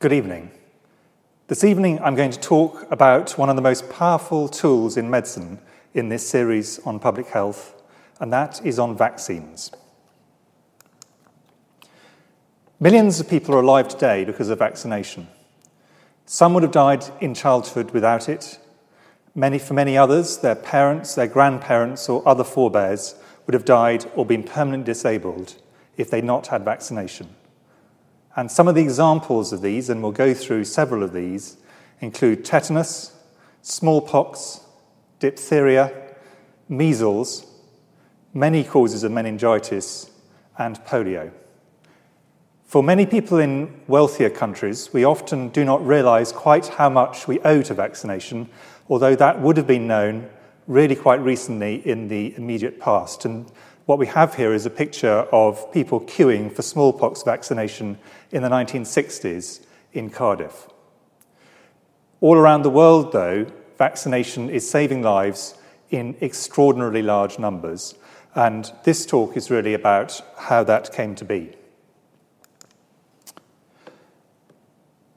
Good evening. This evening, I'm going to talk about one of the most powerful tools in medicine in this series on public health, and that is on vaccines. Millions of people are alive today because of vaccination. Some would have died in childhood without it. Many, for many others, their parents, their grandparents, or other forebears would have died or been permanently disabled if they'd not had vaccination. And some of the examples of these, and we'll go through several of these, include tetanus, smallpox, diphtheria, measles, many causes of meningitis, and polio. For many people in wealthier countries, we often do not realize quite how much we owe to vaccination, although that would have been known really quite recently in the immediate past. And what we have here is a picture of people queuing for smallpox vaccination in the 1960s in Cardiff. All around the world, though, vaccination is saving lives in extraordinarily large numbers. And this talk is really about how that came to be.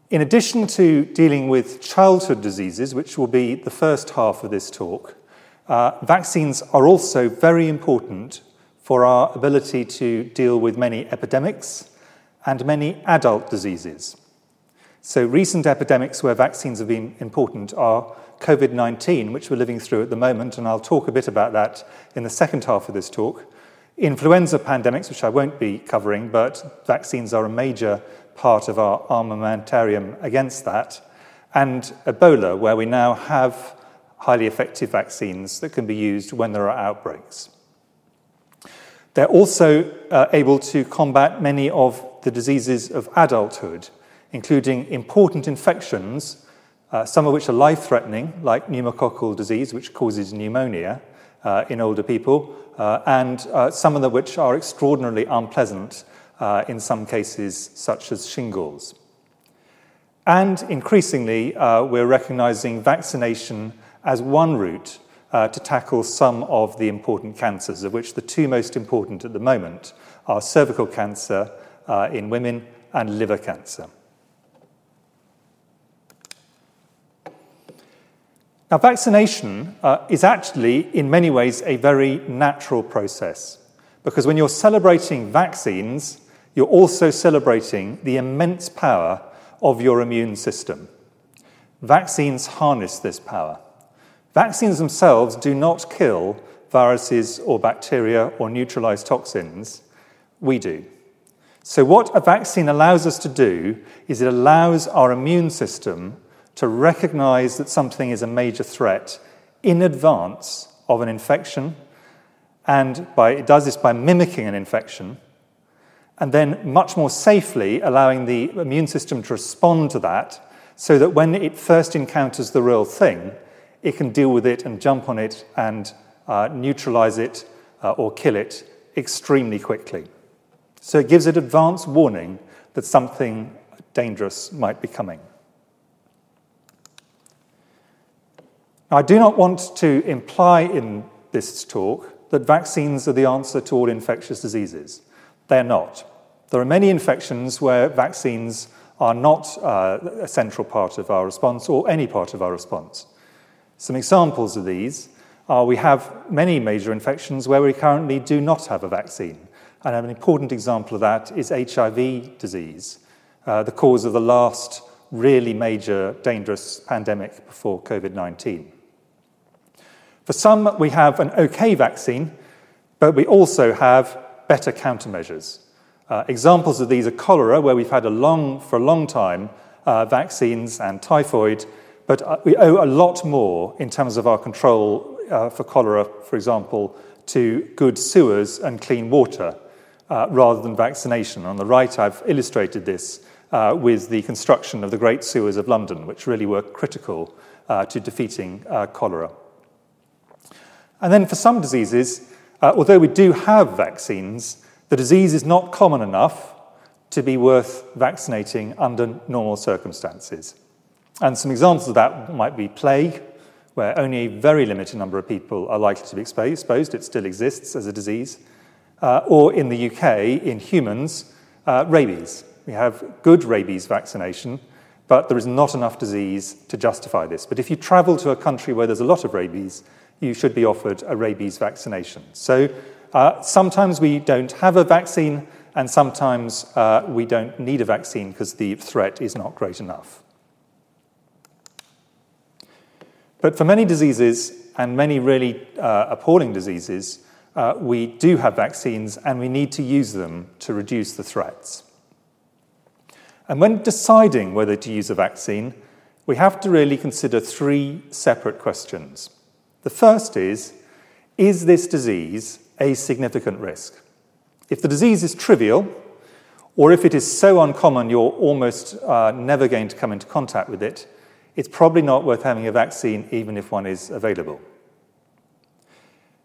In addition to dealing with childhood diseases, which will be the first half of this talk, uh, vaccines are also very important for our ability to deal with many epidemics and many adult diseases. So, recent epidemics where vaccines have been important are COVID 19, which we're living through at the moment, and I'll talk a bit about that in the second half of this talk. Influenza pandemics, which I won't be covering, but vaccines are a major part of our armamentarium against that. And Ebola, where we now have highly effective vaccines that can be used when there are outbreaks. They're also uh, able to combat many of the diseases of adulthood, including important infections, uh, some of which are life threatening, like pneumococcal disease, which causes pneumonia uh, in older people, uh, and uh, some of them which are extraordinarily unpleasant uh, in some cases, such as shingles. And increasingly, we're recognizing vaccination as one route uh, to tackle some of the important cancers, of which the two most important at the moment are cervical cancer uh, in women and liver cancer. Now, vaccination uh, is actually, in many ways, a very natural process because when you're celebrating vaccines, you're also celebrating the immense power of your immune system. Vaccines harness this power. Vaccines themselves do not kill viruses or bacteria or neutralize toxins. We do. So, what a vaccine allows us to do is it allows our immune system to recognize that something is a major threat in advance of an infection, and by, it does this by mimicking an infection, and then much more safely allowing the immune system to respond to that so that when it first encounters the real thing, it can deal with it and jump on it and uh, neutralize it uh, or kill it extremely quickly. So it gives it advance warning that something dangerous might be coming. Now, I do not want to imply in this talk that vaccines are the answer to all infectious diseases. They are not. There are many infections where vaccines are not uh, a central part of our response or any part of our response. Some examples of these are we have many major infections where we currently do not have a vaccine. And an important example of that is HIV disease, uh, the cause of the last really major dangerous pandemic before COVID 19. For some, we have an okay vaccine, but we also have better countermeasures. Uh, examples of these are cholera, where we've had a long, for a long time uh, vaccines, and typhoid, but uh, we owe a lot more in terms of our control uh, for cholera, for example, to good sewers and clean water uh, rather than vaccination. On the right, I've illustrated this uh, with the construction of the great sewers of London, which really were critical uh, to defeating uh, cholera. And then for some diseases, although we do have vaccines, the disease is not common enough to be worth vaccinating under normal circumstances. And some examples of that might be plague, where only a very limited number of people are likely to be exposed. It still exists as a disease. Uh, or in the UK, in humans, uh, rabies. We have good rabies vaccination, but there is not enough disease to justify this. But if you travel to a country where there's a lot of rabies, you should be offered a rabies vaccination. So uh, sometimes we don't have a vaccine, and sometimes uh, we don't need a vaccine because the threat is not great enough. But for many diseases, and many really uh, appalling diseases, uh, we do have vaccines and we need to use them to reduce the threats. And when deciding whether to use a vaccine, we have to really consider three separate questions. The first is Is this disease a significant risk? If the disease is trivial, or if it is so uncommon you're almost uh, never going to come into contact with it, it's probably not worth having a vaccine even if one is available.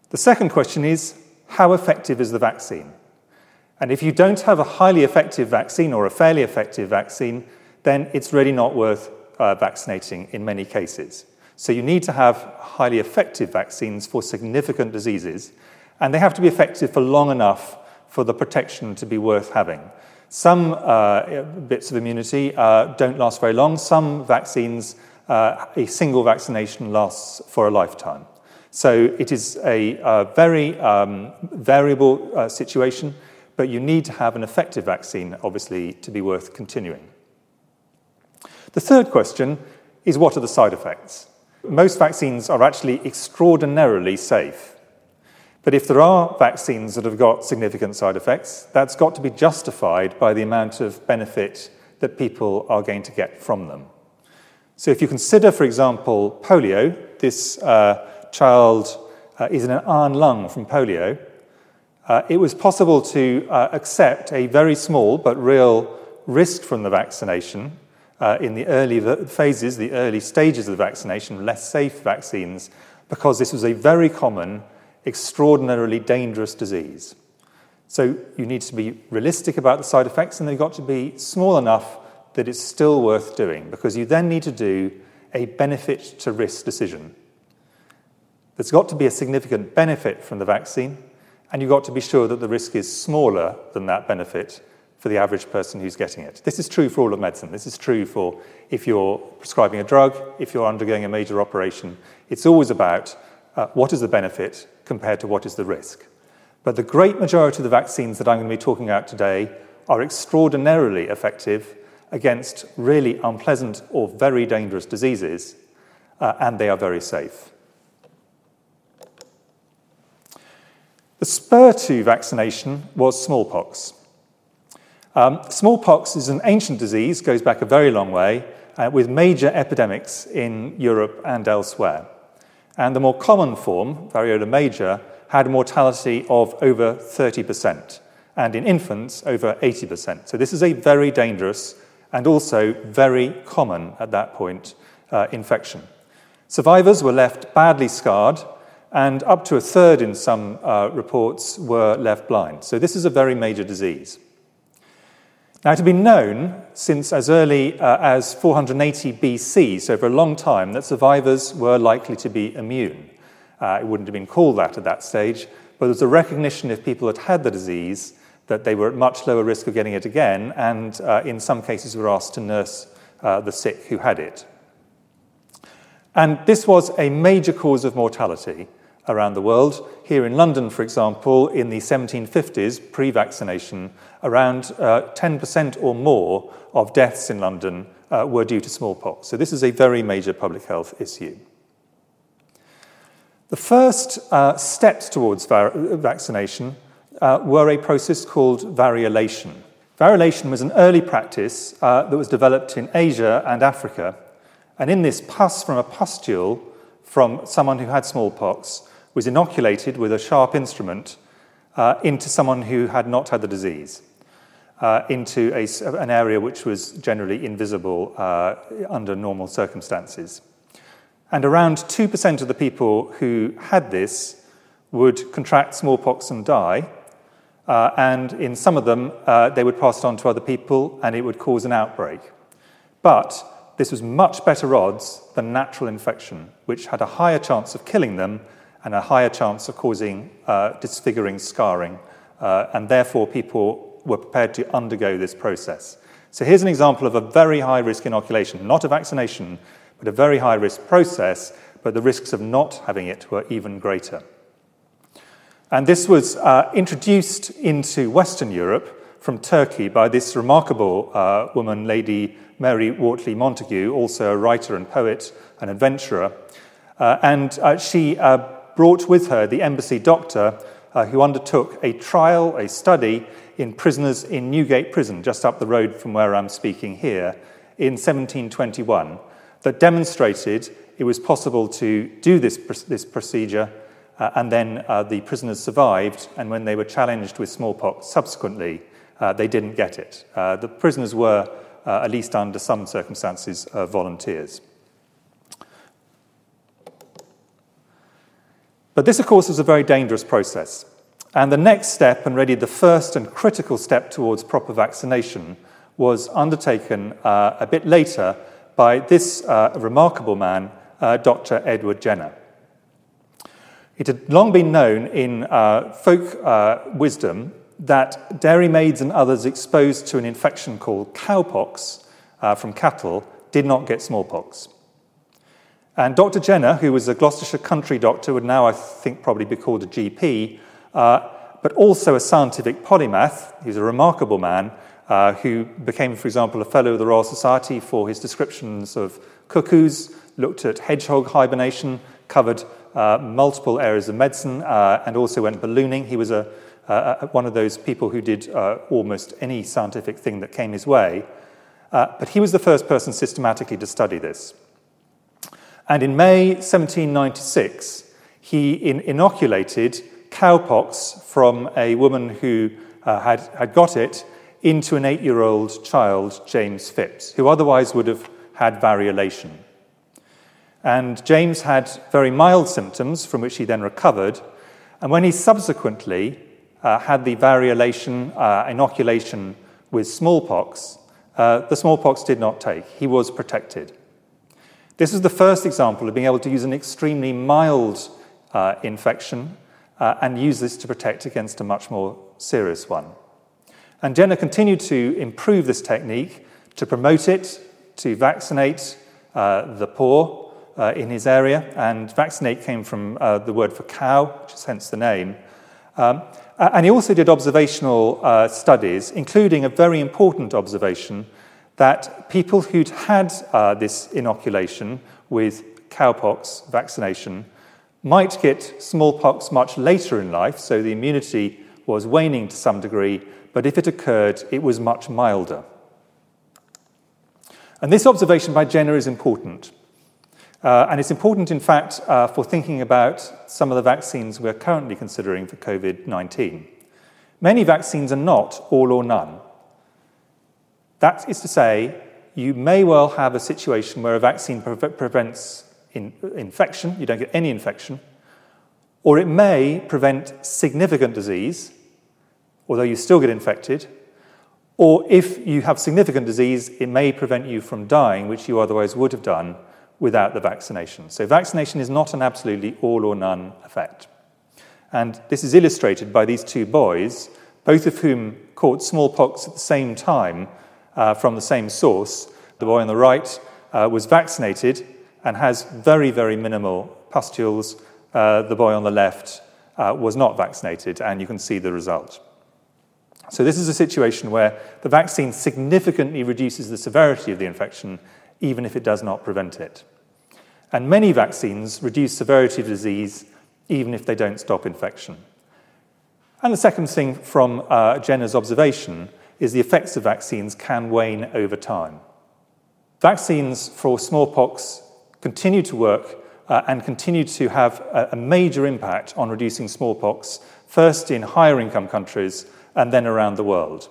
The second question is how effective is the vaccine? And if you don't have a highly effective vaccine or a fairly effective vaccine, then it's really not worth uh, vaccinating in many cases. So you need to have highly effective vaccines for significant diseases, and they have to be effective for long enough for the protection to be worth having. Some uh, bits of immunity uh, don't last very long. Some vaccines, uh, a single vaccination lasts for a lifetime. So it is a, very um, variable uh, situation, but you need to have an effective vaccine, obviously, to be worth continuing. The third question is what are the side effects? Most vaccines are actually extraordinarily safe. But if there are vaccines that have got significant side effects, that's got to be justified by the amount of benefit that people are going to get from them. So if you consider, for example, polio, this uh, child uh, is in an iron lung from polio, uh, it was possible to uh, accept a very small but real risk from the vaccination uh, in the early phases, the early stages of the vaccination, less safe vaccines, because this was a very common, extraordinarily dangerous disease. So you need to be realistic about the side effects, and they've got to be small enough that it's still worth doing, because you then need to do a benefit to risk decision. There's got to be a significant benefit from the vaccine, and you've got to be sure that the risk is smaller than that benefit for the average person who's getting it. This is true for all of medicine. This is true for if you're prescribing a drug, if you're undergoing a major operation. It's always about uh, what is the benefit compared to what is the risk. But the great majority of the vaccines that I'm going to be talking about today are extraordinarily effective against really unpleasant or very dangerous diseases, uh, and they are very safe. The spur to vaccination was smallpox. Um, smallpox is an ancient disease, goes back a very long way, uh, with major epidemics in Europe and elsewhere. And the more common form, variola major, had a mortality of over 30%, and in infants, over 80%. So this is a very dangerous and also very common at that point uh, infection. Survivors were left badly scarred and up to a third in some uh, reports were left blind. So this is a very major disease. Now, it had been known since as early uh, as 480 BC, so for a long time, that survivors were likely to be immune. Uh, it wouldn't have been called that at that stage, but there was a recognition if people had had the disease that they were at much lower risk of getting it again, and uh, in some cases were asked to nurse uh, the sick who had it. And this was a major cause of mortality around the world. Here in London, for example, in the 1750s, pre vaccination, around uh, 10% or more of deaths in London uh, were due to smallpox. So, this is a very major public health issue. The first uh, steps towards var- vaccination uh, were a process called variolation. Variolation was an early practice uh, that was developed in Asia and Africa. And in this, pus from a pustule from someone who had smallpox was inoculated with a sharp instrument uh, into someone who had not had the disease, uh, into a, an area which was generally invisible uh, under normal circumstances. And around 2% of the people who had this would contract smallpox and die. Uh, and in some of them, uh, they would pass it on to other people and it would cause an outbreak. But this was much better odds than natural infection, which had a higher chance of killing them and a higher chance of causing uh, disfiguring scarring, uh, and therefore people were prepared to undergo this process. So here's an example of a very high risk inoculation, not a vaccination, but a very high risk process, but the risks of not having it were even greater. And this was uh, introduced into Western Europe from Turkey by this remarkable uh, woman, Lady Mary Wortley Montagu, also a writer and poet and adventurer. Uh, and uh, she uh, brought with her the embassy doctor uh, who undertook a trial, a study in prisoners in Newgate Prison, just up the road from where I'm speaking here, in 1721, that demonstrated it was possible to do this, this procedure, uh, and then uh, the prisoners survived, and when they were challenged with smallpox subsequently, they didn't get it. The prisoners were, uh, at least under some circumstances, uh, volunteers. But this, of course, was a very dangerous process. And the next step, and really the first and critical step towards proper vaccination, was undertaken uh, a bit later by this uh, remarkable man, uh, Dr. Edward Jenner. It had long been known in uh, folk wisdom that dairymaids and others exposed to an infection called cowpox uh, from cattle did not get smallpox. And Dr. Jenner, who was a Gloucestershire country doctor, would now, I think, probably be called a GP, uh, but also a scientific polymath. He's a remarkable man uh, who became, for example, a Fellow of the Royal Society for his descriptions of cuckoos, looked at hedgehog hibernation, covered uh, multiple areas of medicine, uh, and also went ballooning. He was a, one of those people who did uh, almost any scientific thing that came his way. Uh, but he was the first person systematically to study this. And in May 1796, he in- inoculated cowpox from a woman who uh, had, had got it into an eight year old child, James Phipps, who otherwise would have had variolation. And James had very mild symptoms from which he then recovered. And when he subsequently uh, had the variolation uh, inoculation with smallpox, uh, the smallpox did not take. He was protected. This is the first example of being able to use an extremely mild uh, infection uh, and use this to protect against a much more serious one. And Jenner continued to improve this technique, to promote it, to vaccinate uh, the poor in his area. And vaccinate came from the word for cow, which is hence the name. Um, and he also did observational uh, studies, including a very important observation that people who'd had uh, this inoculation with cowpox vaccination might get smallpox much later in life, so the immunity was waning to some degree, but if it occurred, it was much milder. And this observation by Jenner is important. Uh, and it's important, in fact, uh, for thinking about some of the vaccines we're currently considering for COVID 19. Many vaccines are not all or none. That is to say, you may well have a situation where a vaccine pre- prevents in- infection, you don't get any infection, or it may prevent significant disease, although you still get infected, or if you have significant disease, it may prevent you from dying, which you otherwise would have done without the vaccination. So, vaccination is not an absolutely all or none effect. And this is illustrated by these two boys, both of whom caught smallpox at the same time uh, from the same source. The boy on the right uh, was vaccinated and has very, very minimal pustules. Uh, the boy on the left uh, was not vaccinated, and you can see the result. So, this is a situation where the vaccine significantly reduces the severity of the infection, even if it does not prevent it. And many vaccines reduce severity of disease, even if they don't stop infection. And the second thing from uh, Jenner's observation is the effects of vaccines can wane over time. Vaccines for smallpox continue to work uh, and continue to have a, a major impact on reducing smallpox, first in higher income countries and then around the world.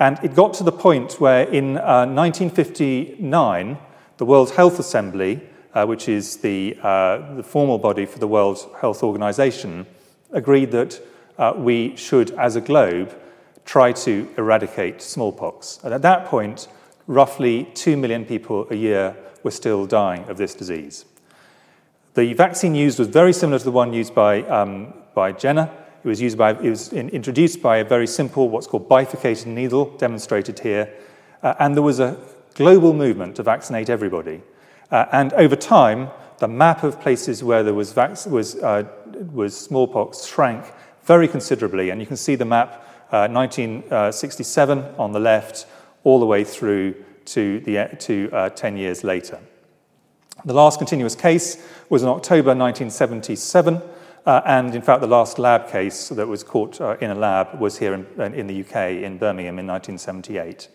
And it got to the point where in uh, 1959, the World Health Assembly, uh, which is the, uh, the, formal body for the World Health Organization, agreed that uh, we should, as a globe, try to eradicate smallpox. And at that point, roughly 2 million people a year were still dying of this disease. The vaccine used was very similar to the one used by, um, by Jenner. It was, used by, it was in, introduced by a very simple, what's called bifurcated needle, demonstrated here. uh, and there was a global movement to vaccinate everybody. Uh, and over time, the map of places where there was, vac- was, uh, was smallpox shrank very considerably. And you can see the map 1967 uh, on the left, all the way through to, the, to uh, 10 years later. The last continuous case was in October 1977. Uh, and in fact, the last lab case that was caught uh, in a lab was here in, in, the UK, in Birmingham, in 1978.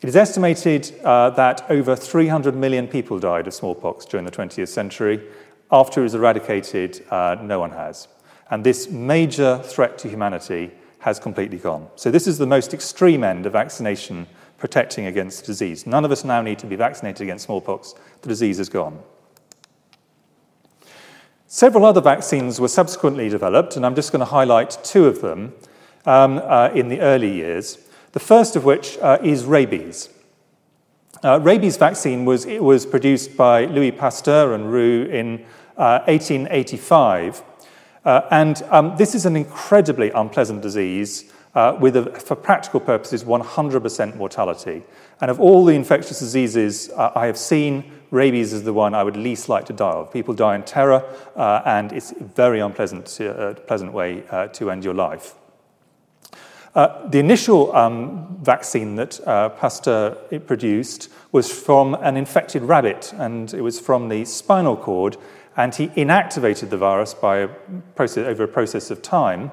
It is estimated uh, that over 300 million people died of smallpox during the 20th century. After it was eradicated, uh, no one has. And this major threat to humanity has completely gone. So, this is the most extreme end of vaccination protecting against disease. None of us now need to be vaccinated against smallpox. The disease is gone. Several other vaccines were subsequently developed, and I'm just going to highlight two of them um, uh, in the early years. The first of which uh, is rabies. Uh, rabies vaccine was, was produced by Louis Pasteur and Roux in 1885. Uh, uh, and um, this is an incredibly unpleasant disease uh, with, a, for practical purposes, 100% mortality. And of all the infectious diseases I have seen, rabies is the one I would least like to die of. People die in terror, uh, and it's a very unpleasant uh, pleasant way uh, to end your life. Uh, the initial um, vaccine that Pasteur produced was from an infected rabbit, and it was from the spinal cord, and he inactivated the virus by a process, over a process of time.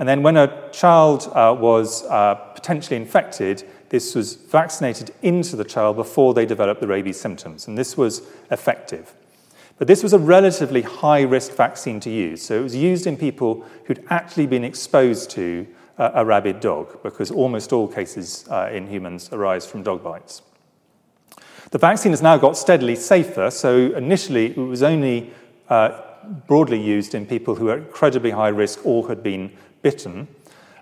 And then, when a child uh, was uh, potentially infected, this was vaccinated into the child before they developed the rabies symptoms, and this was effective. But this was a relatively high risk vaccine to use, so it was used in people who'd actually been exposed to uh, a rabid dog, because almost all cases uh, in humans arise from dog bites. The vaccine has now got steadily safer, so initially it was only uh, broadly used in people who are incredibly high risk or had been bitten,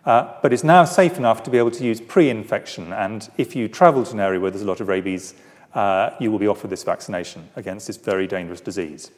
uh, but it's now safe enough to be able to use pre infection. And if you travel to an area where there's a lot of rabies, uh, you will be offered this vaccination against this very dangerous disease.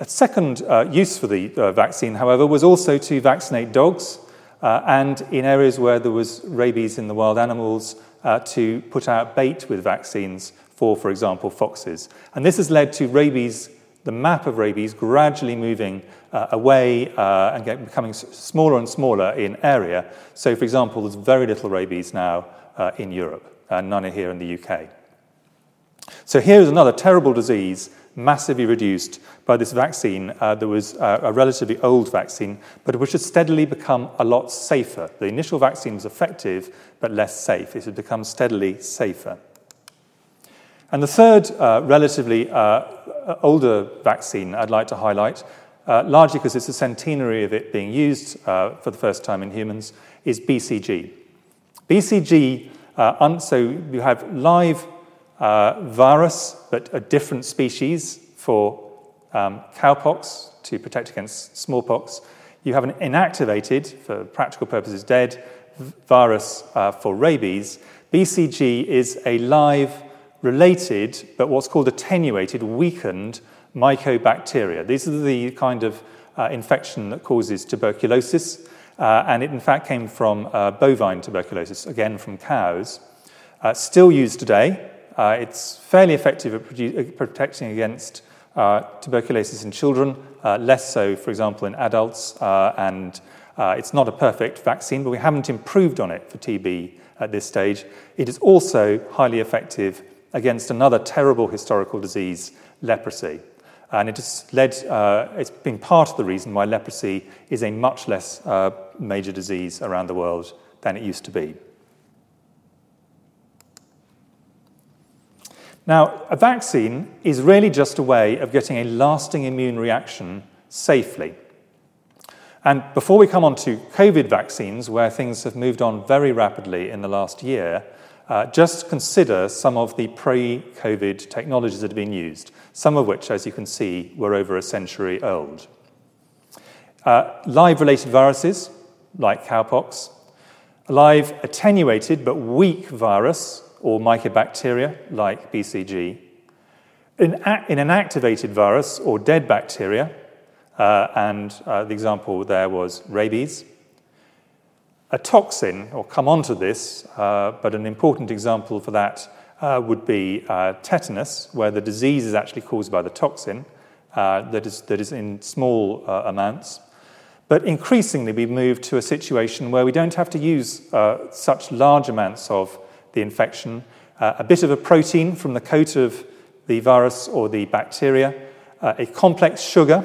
A second uh, use for the uh, vaccine, however, was also to vaccinate dogs. Uh, and in areas where there was rabies in the wild animals, uh, to put out bait with vaccines for, for example, foxes. And this has led to rabies the map of rabies gradually moving uh, away uh, and get, becoming smaller and smaller in area. So, for example, there's very little rabies now uh, in Europe, and none are here in the UK. So, here's another terrible disease, massively reduced by this vaccine uh, that was uh, a relatively old vaccine, but which has steadily become a lot safer. The initial vaccine was effective, but less safe. It has become steadily safer. And the third uh, relatively uh, older vaccine I'd like to highlight, uh, largely because it's a centenary of it being used uh, for the first time in humans, is BCG. BCG, uh, un- so you have live uh, virus, but a different species for um, cowpox to protect against smallpox. You have an inactivated, for practical purposes, dead virus for rabies. BCG is a live related, but what's called attenuated, weakened mycobacteria. These are the kind of uh, infection that causes tuberculosis, uh, and it in fact came from uh, bovine tuberculosis, again from cows. Uh, still used today. Uh, it's fairly effective at produ- uh, protecting against tuberculosis in children, less so, for example, in adults, and it's not a perfect vaccine, but we haven't improved on it for TB at this stage. It is also highly effective against another terrible historical disease, leprosy. And it has led, uh, it's been part of the reason why leprosy is a much less uh, major disease around the world than it used to be. Now, a vaccine is really just a way of getting a lasting immune reaction safely. And before we come on to COVID vaccines, where things have moved on very rapidly in the last year, uh, just consider some of the pre COVID technologies that have been used, some of which, as you can see, were over a century old. Uh, live related viruses, like cowpox, live attenuated but weak virus, or mycobacteria, like BCG, in, in an activated virus, or dead bacteria, uh, and uh, the example there was rabies a toxin, or come on to this, uh, but an important example for that uh, would be uh, tetanus, where the disease is actually caused by the toxin uh, that, is, that is in small uh, amounts. But increasingly, we've moved to a situation where we don't have to use uh, such large amounts of the infection. A bit of a protein from the coat of the virus or the bacteria, a complex sugar,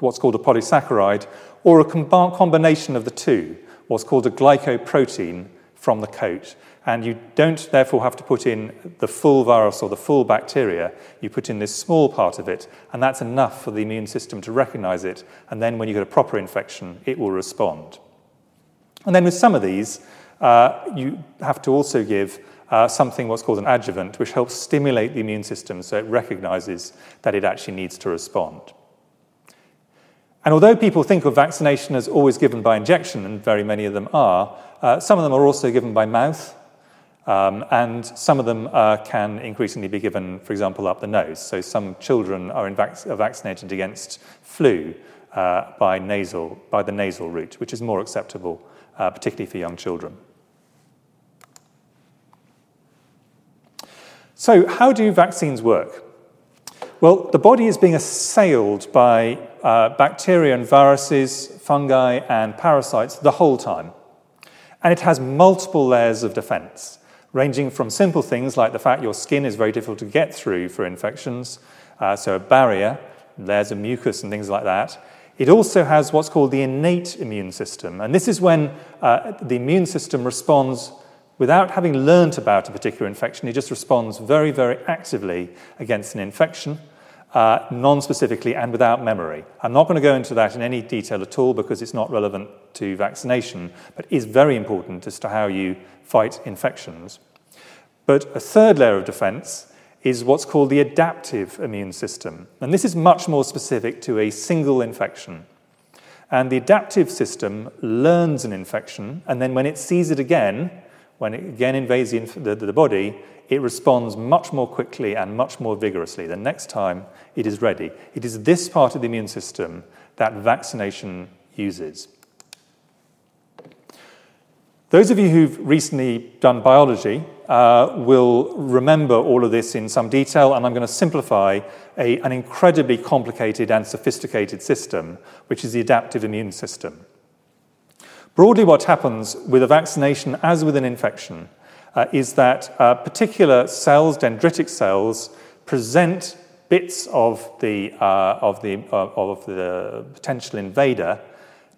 what's called a polysaccharide, or a com- combination of the two, what's called a glycoprotein from the coat. And you don't therefore have to put in the full virus or the full bacteria. You put in this small part of it, and that's enough for the immune system to recognize it. And then when you get a proper infection, it will respond. And then with some of these, uh, you have to also give uh, something what's called an adjuvant, which helps stimulate the immune system so it recognizes that it actually needs to respond. And although people think of vaccination as always given by injection, and very many of them are, uh, some of them are also given by mouth, um, and some of them uh, can increasingly be given, for example, up the nose. So some children are, vac- are vaccinated against flu uh, by, nasal, by the nasal route, which is more acceptable, uh, particularly for young children. So, how do vaccines work? Well, the body is being assailed by uh, bacteria and viruses, fungi, and parasites the whole time. And it has multiple layers of defense ranging from simple things like the fact your skin is very difficult to get through for infections, uh, so a barrier, layers of mucus and things like that. It also has what's called the innate immune system, and this is when uh, the immune system responds without having learnt about a particular infection. It just responds very, very actively against an infection. Uh, non specifically and without memory. I'm not going to go into that in any detail at all because it's not relevant to vaccination, but is very important as to how you fight infections. But a third layer of defense is what's called the adaptive immune system. And this is much more specific to a single infection. And the adaptive system learns an infection, and then when it sees it again, when it again invades the, the, the, body, it responds much more quickly and much more vigorously the next time it is ready. It is this part of the immune system that vaccination uses. Those of you who've recently done biology uh, will remember all of this in some detail, and I'm going to simplify a, an incredibly complicated and sophisticated system, which is the adaptive immune system. Broadly, what happens with a vaccination, as with an infection, uh, is that uh, particular cells, dendritic cells, present bits of the, uh, of, the, uh, of the potential invader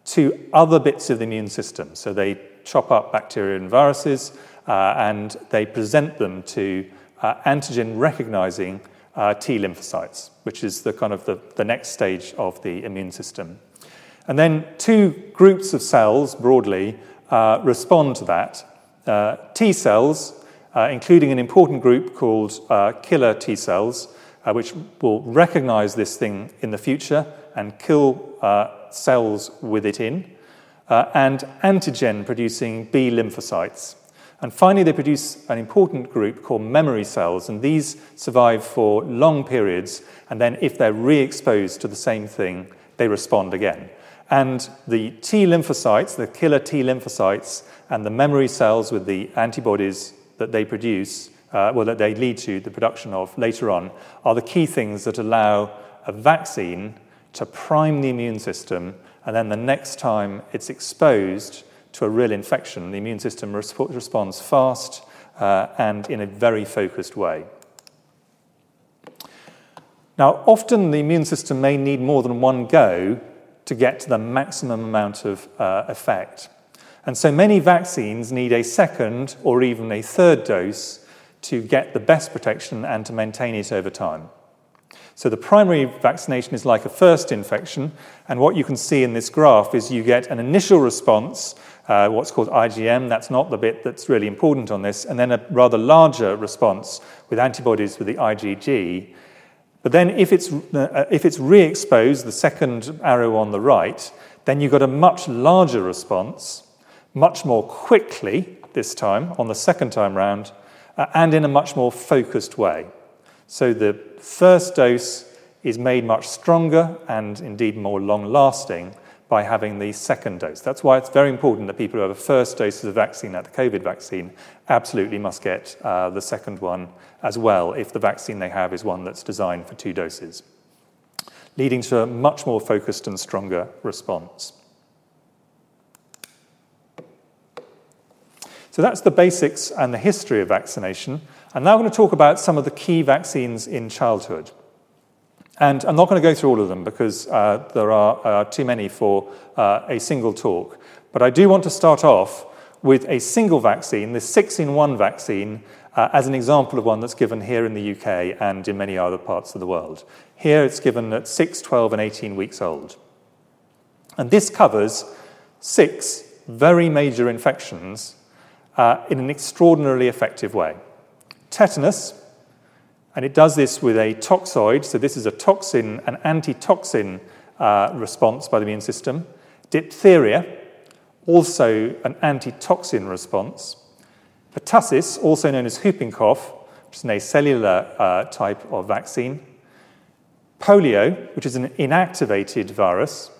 to other bits of the immune system. So they chop up bacteria and viruses, uh, and they present them to uh, antigen recognizing T lymphocytes, which is the kind of the, the next stage of the immune system. And then two groups of cells broadly respond to that. Uh, T cells, uh, including an important group called killer T cells, which will recognize this thing in the future and kill cells with it in uh, and antigen producing B lymphocytes. And finally, they produce an important group called memory cells, and these survive for long periods. And then, if they're re exposed to the same thing, they respond again. And the T lymphocytes, the killer T lymphocytes, and the memory cells with the antibodies that they produce, uh, well, that they lead to the production of later on, are the key things that allow a vaccine to prime the immune system and then the next time it's exposed to a real infection, the immune system resp- responds fast uh, and in a very focused way. Now, often the immune system may need more than one go to get to the maximum amount of uh, effect. And so many vaccines need a second or even a third dose to get the best protection and to maintain it over time. So the primary vaccination is like a first infection, and what you can see in this graph is you get an initial response, uh, what's called IgM, that's not the bit that's really important on this, and then a rather larger response with antibodies with the IgG. But then if it's, uh, if it's re-exposed, the second arrow on the right, then you've got a much larger response, much more quickly this time, on the second time round, uh, and in a much more focused way. So the first dose is made much stronger and indeed more long lasting by having the second dose. That's why it's very important that people who have a first dose of the vaccine, like the COVID vaccine, absolutely must get uh, the second one as well if the vaccine they have is one that's designed for two doses, leading to a much more focused and stronger response. So that's the basics and the history of vaccination. And now I'm going to talk about some of the key vaccines in childhood. And I'm not going to go through all of them because uh, there are uh, too many for uh, a single talk. But I do want to start off with a single vaccine, the six in one vaccine, uh, as an example of one that's given here in the UK and in many other parts of the world. Here it's given at 6, 12, and 18 weeks old. And this covers six very major infections uh, in an extraordinarily effective way. Tetanus, and it does this with a toxoid, so this is a toxin, an antitoxin uh, response by the immune system. Diphtheria, also an antitoxin response. Pertussis, also known as whooping cough, which is an acellular uh, type of vaccine. Polio, which is an inactivated virus.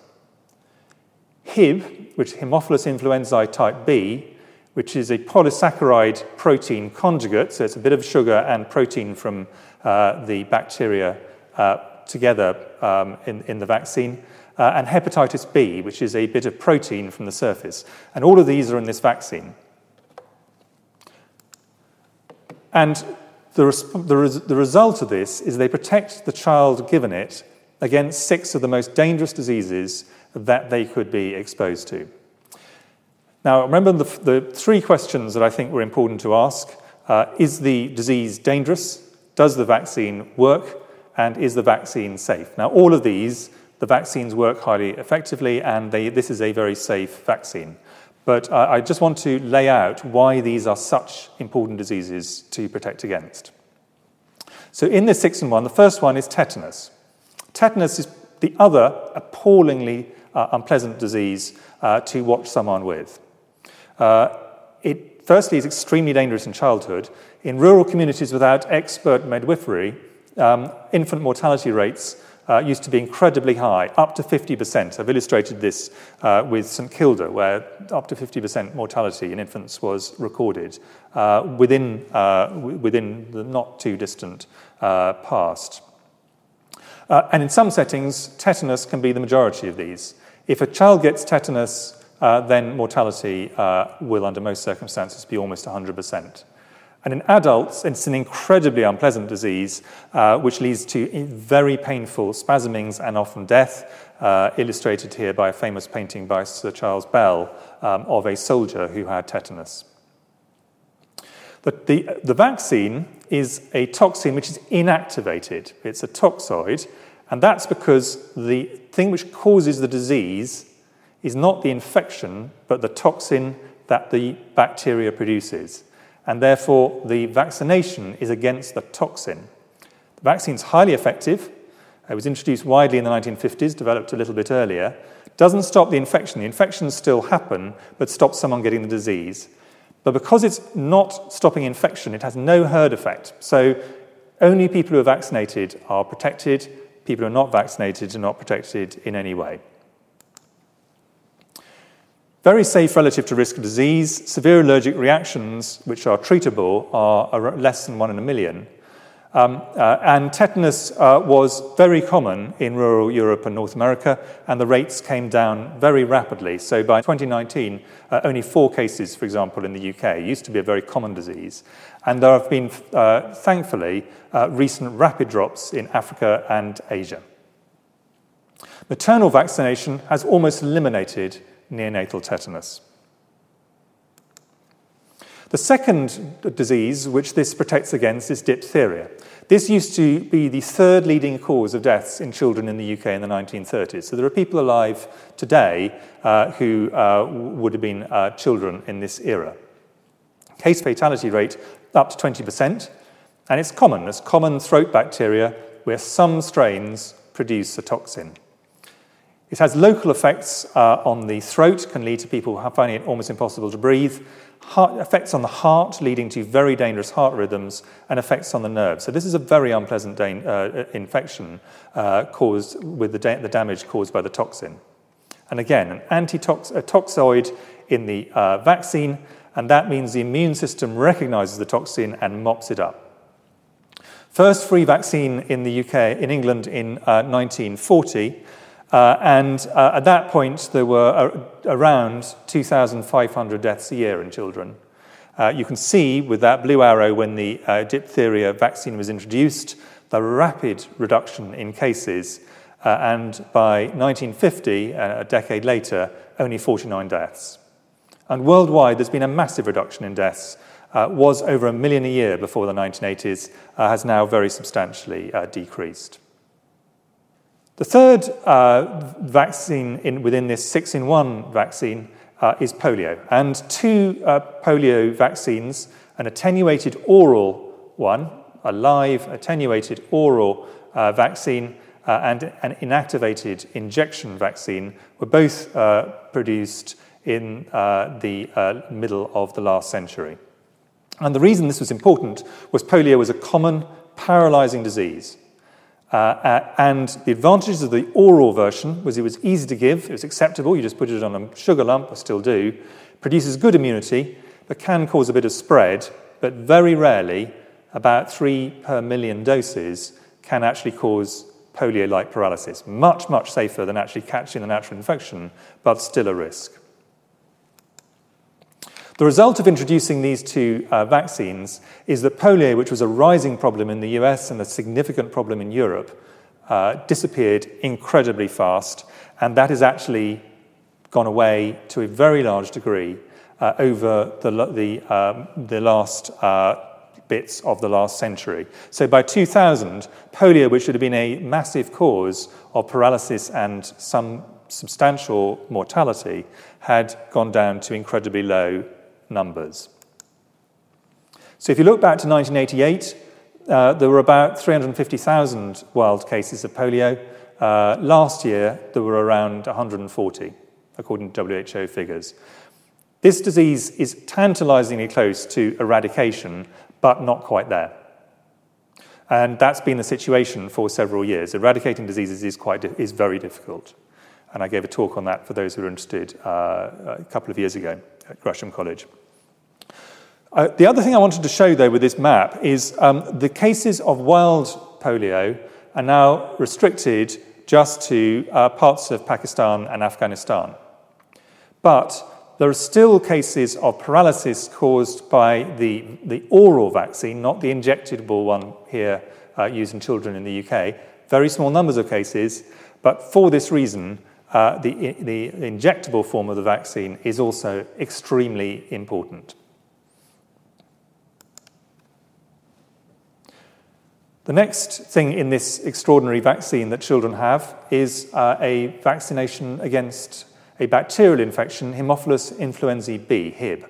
Hib, which is Haemophilus influenzae type B, which is a polysaccharide protein conjugate, so it's a bit of sugar and protein from uh, the bacteria uh, together um, in, in the vaccine, uh, and hepatitis B, which is a bit of protein from the surface. And all of these are in this vaccine. And the, res- the, res- the result of this is they protect the child given it against six of the most dangerous diseases that they could be exposed to. Now, remember the, the three questions that I think were important to ask. Uh, is the disease dangerous? Does the vaccine work? And is the vaccine safe? Now, all of these, the vaccines work highly effectively, and they, this is a very safe vaccine. But uh, I just want to lay out why these are such important diseases to protect against. So, in this six and one, the first one is tetanus. Tetanus is the other appallingly uh, unpleasant disease uh, to watch someone with. Uh, it firstly is extremely dangerous in childhood. In rural communities without expert midwifery, um, infant mortality rates uh, used to be incredibly high, up to 50%. I've illustrated this uh, with St Kilda, where up to 50% mortality in infants was recorded uh, within, uh, w- within the not too distant uh, past. Uh, and in some settings, tetanus can be the majority of these. If a child gets tetanus uh, then mortality uh, will, under most circumstances, be almost 100%. And in adults, it's an incredibly unpleasant disease, uh, which leads to very painful spasmings and often death, uh, illustrated here by a famous painting by Sir Charles Bell um, of a soldier who had tetanus. The, the, the vaccine is a toxin which is inactivated. It's a toxoid, and that's because the thing which causes the disease is not the infection, but the toxin that the bacteria produces. And therefore, the vaccination is against the toxin. The vaccine is highly effective. It was introduced widely in the 1950s, developed a little bit earlier. Doesn't stop the infection. The infections still happen, but stops someone getting the disease. But because it's not stopping infection, it has no herd effect. So only people who are vaccinated are protected. People who are not vaccinated are not protected in any way. Very safe relative to risk of disease. Severe allergic reactions, which are treatable, are less than one in a million. Um, uh, and tetanus uh, was very common in rural Europe and North America, and the rates came down very rapidly. So by 2019, uh, only four cases, for example, in the UK. It used to be a very common disease. And there have been, uh, thankfully, uh, recent rapid drops in Africa and Asia. Maternal vaccination has almost eliminated neonatal tetanus. The second disease which this protects against is diphtheria. This used to be the third leading cause of deaths in children in the UK in the 1930s. So there are people alive today uh, who uh, would have been uh, children in this era. Case fatality rate up to 20%, and it's common. It's common throat bacteria where some strains produce a toxin. It has local effects uh, on the throat, can lead to people finding it almost impossible to breathe, heart, effects on the heart, leading to very dangerous heart rhythms, and effects on the nerves. So, this is a very unpleasant da- uh, infection uh, caused with the, da- the damage caused by the toxin. And again, an antitoxoid in the uh, vaccine, and that means the immune system recognizes the toxin and mops it up. First free vaccine in the UK, in England, in uh, 1940. Uh, and uh, at that point, there were uh, around 2,500 deaths a year in children. Uh, you can see with that blue arrow when the uh, diphtheria vaccine was introduced, the rapid reduction in cases. and by 1950, a decade later, only 49 deaths. And worldwide, there's been a massive reduction in deaths. Uh, was over a million a year before the 1980s, uh, has now very substantially uh, decreased. The third uh, vaccine in, within this six in one vaccine uh, is polio. And two uh, polio vaccines, an attenuated oral one, a live attenuated oral vaccine, and an inactivated injection vaccine, were both produced in uh, the uh, middle of the last century. And the reason this was important was polio was a common paralyzing disease. Uh, uh, and the advantages of the oral version was it was easy to give, it was acceptable, you just put it on a sugar lump, I still do, produces good immunity, but can cause a bit of spread, but very rarely, about three per million doses, can actually cause polio like paralysis. Much, much safer than actually catching the natural infection, but still a risk. The result of introducing these two uh, vaccines is that polio, which was a rising problem in the US and a significant problem in Europe, uh, disappeared incredibly fast, and that has actually gone away to a very large degree uh, over the, the, um, the last uh, bits of the last century. So by 2000, polio, which would have been a massive cause of paralysis and some substantial mortality, had gone down to incredibly low numbers. So if you look back to 1988, uh, there were about 350,000 wild cases of polio. Uh, last year, there were around 140, according to WHO figures. This disease is tantalizingly close to eradication, but not quite there. And that's been the situation for several years. Eradicating diseases is, quite is very difficult. And I gave a talk on that for those who are interested uh, a couple of years ago at Gresham College. Uh, the other thing I wanted to show, though, with this map is um, the cases of wild polio are now restricted just to uh, parts of Pakistan and Afghanistan. But there are still cases of paralysis caused by the, the oral vaccine, not the injectable one here uh, used in children in the UK. Very small numbers of cases, but for this reason, uh, the, the injectable form of the vaccine is also extremely important. The next thing in this extraordinary vaccine that children have is uh, a vaccination against a bacterial infection, Haemophilus influenzae B, HIB.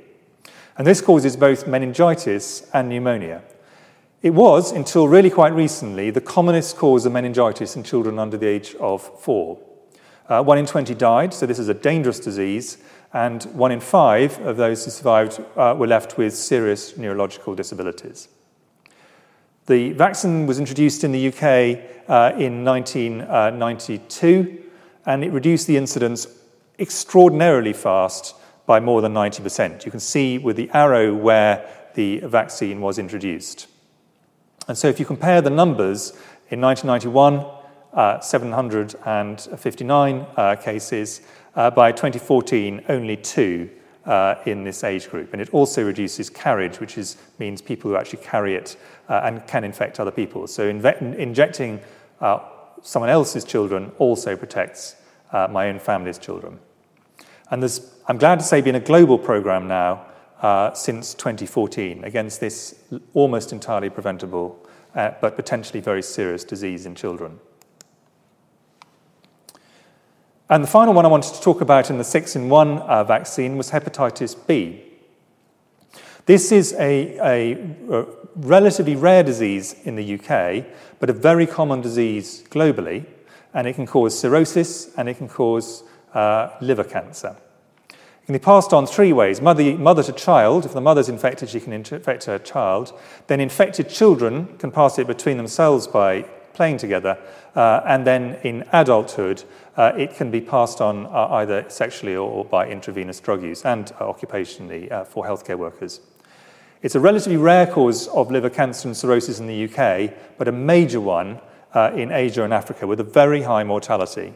And this causes both meningitis and pneumonia. It was, until really quite recently, the commonest cause of meningitis in children under the age of four. Uh, one in 20 died, so this is a dangerous disease, and one in five of those who survived uh, were left with serious neurological disabilities. The vaccine was introduced in the UK uh, in 1992, and it reduced the incidence extraordinarily fast by more than 90%. You can see with the arrow where the vaccine was introduced. And so if you compare the numbers, in 1991, uh, 759 uh, cases, uh, by 2014, only two uh, in this age group. And it also reduces carriage, which is, means people who actually carry it uh, and can infect other people. So injecting uh, someone else's children also protects uh, my own family's children. And there's, I'm glad to say, been a global program now uh, since 2014 against this almost entirely preventable uh, but potentially very serious disease in children. And the final one I wanted to talk about in the six in one uh, vaccine was hepatitis B. This is a, a, a, relatively rare disease in the UK, but a very common disease globally, and it can cause cirrhosis and it can cause uh, liver cancer. It can be passed on three ways mother, mother to child. If the mother's infected, she can infect her child. Then infected children can pass it between themselves by playing together. Uh, and then in adulthood, uh, it can be passed on uh, either sexually or, by intravenous drug use and uh, occupationally uh, for healthcare workers. It's a relatively rare cause of liver cancer and cirrhosis in the UK, but a major one uh, in Asia and Africa with a very high mortality.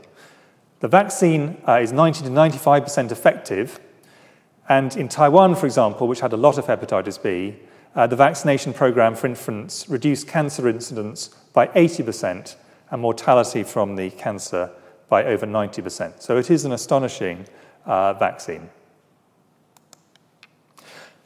The vaccine is 90 to 95% effective, and in Taiwan, for example, which had a lot of hepatitis B, uh, the vaccination program for infants reduced cancer incidence by 80% and mortality from the cancer by over 90%. So it is an astonishing uh, vaccine.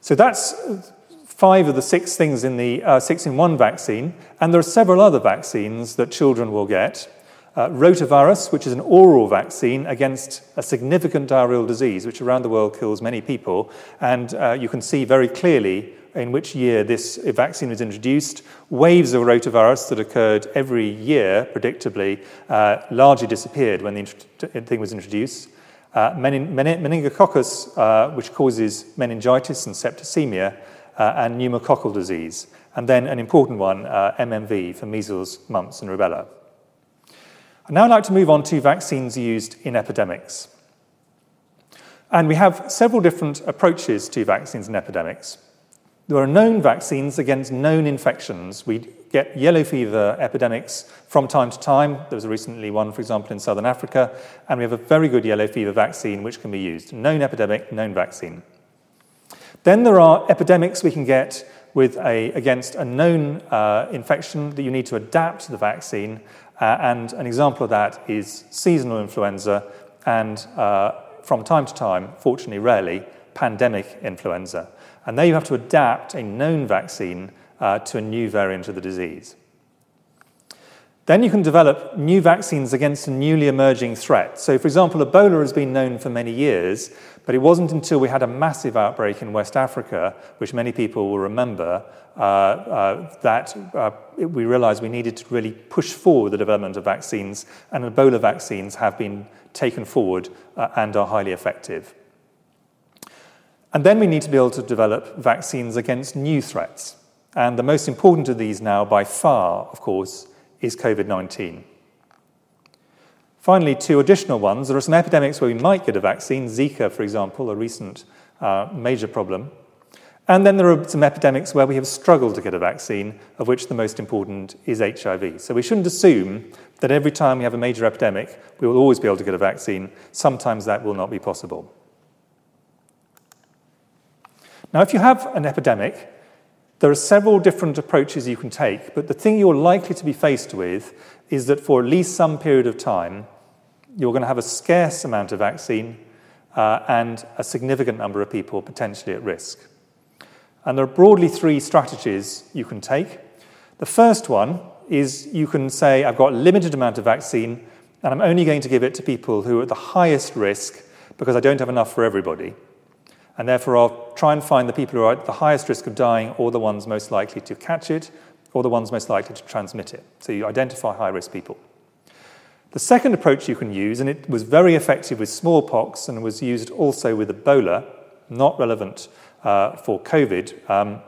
So that's five of the six things in the uh, six in one vaccine, and there are several other vaccines that children will get. Uh, rotavirus, which is an oral vaccine against a significant diarrheal disease, which around the world kills many people. And uh, you can see very clearly in which year this vaccine was introduced. Waves of rotavirus that occurred every year, predictably, uh, largely disappeared when the thing was introduced. Uh, mening- meningococcus, uh, which causes meningitis and septicemia, uh, and pneumococcal disease. And then an important one, uh, MMR, for measles, mumps, and rubella. I'd now like to move on to vaccines used in epidemics. And we have several different approaches to vaccines in epidemics. There are known vaccines against known infections. We get yellow fever epidemics from time to time. There was recently one, for example, in southern Africa, and we have a very good yellow fever vaccine which can be used. Known epidemic, known vaccine. Then there are epidemics we can get with a, against a known uh, infection that you need to adapt the vaccine, uh, and an example of that is seasonal influenza and, uh, from time to time, fortunately rarely, pandemic influenza. And there you have to adapt a known vaccine uh, to a new variant of the disease. Then you can develop new vaccines against a newly emerging threat. So, for example, Ebola has been known for many years, but it wasn't until we had a massive outbreak in West Africa, which many people will remember, uh, uh, that uh, we realized we needed to really push forward the development of vaccines, and Ebola vaccines have been taken forward uh, and are highly effective. And then we need to be able to develop vaccines against new threats. And the most important of these now, by far, of course, is COVID 19. Finally, two additional ones. There are some epidemics where we might get a vaccine, Zika, for example, a recent uh, major problem. And then there are some epidemics where we have struggled to get a vaccine, of which the most important is HIV. So we shouldn't assume that every time we have a major epidemic, we will always be able to get a vaccine. Sometimes that will not be possible. Now, if you have an epidemic, there are several different approaches you can take, but the thing you're likely to be faced with is that for at least some period of time, you're going to have a scarce amount of vaccine uh, and a significant number of people potentially at risk. And there are broadly three strategies you can take. The first one is you can say, I've got a limited amount of vaccine, and I'm only going to give it to people who are at the highest risk because I don't have enough for everybody. And therefore, I'll try and find the people who are at the highest risk of dying, or the ones most likely to catch it, or the ones most likely to transmit it. So you identify high risk people. The second approach you can use, and it was very effective with smallpox and was used also with Ebola, not relevant uh, for COVID, um,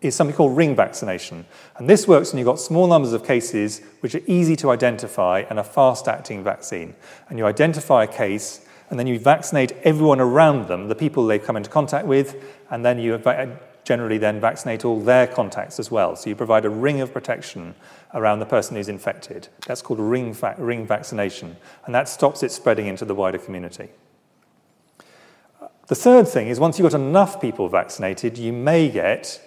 is something called ring vaccination. And this works when you've got small numbers of cases which are easy to identify and a fast acting vaccine. And you identify a case and then you vaccinate everyone around them, the people they've come into contact with, and then you generally then vaccinate all their contacts as well. So you provide a ring of protection around the person who's infected. That's called ring, va- ring vaccination, and that stops it spreading into the wider community. The third thing is once you've got enough people vaccinated, you may get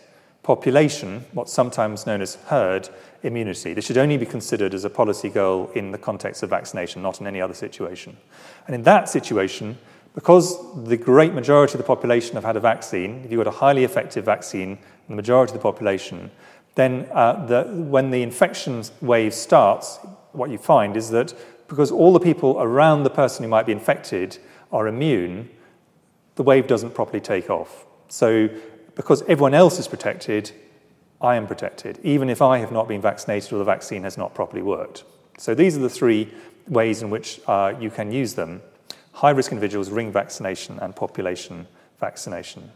population, what's sometimes known as herd immunity. This should only be considered as a policy goal in the context of vaccination, not in any other situation. And in that situation, because the great majority of the population have had a vaccine, if you've got a highly effective vaccine in the majority of the population, then uh, the, when the infection wave starts, what you find is that because all the people around the person who might be infected are immune, the wave doesn't properly take off. So because everyone else is protected, I am protected, even if I have not been vaccinated or the vaccine has not properly worked. So these are the three ways in which uh, you can use them high risk individuals, ring vaccination, and population vaccination.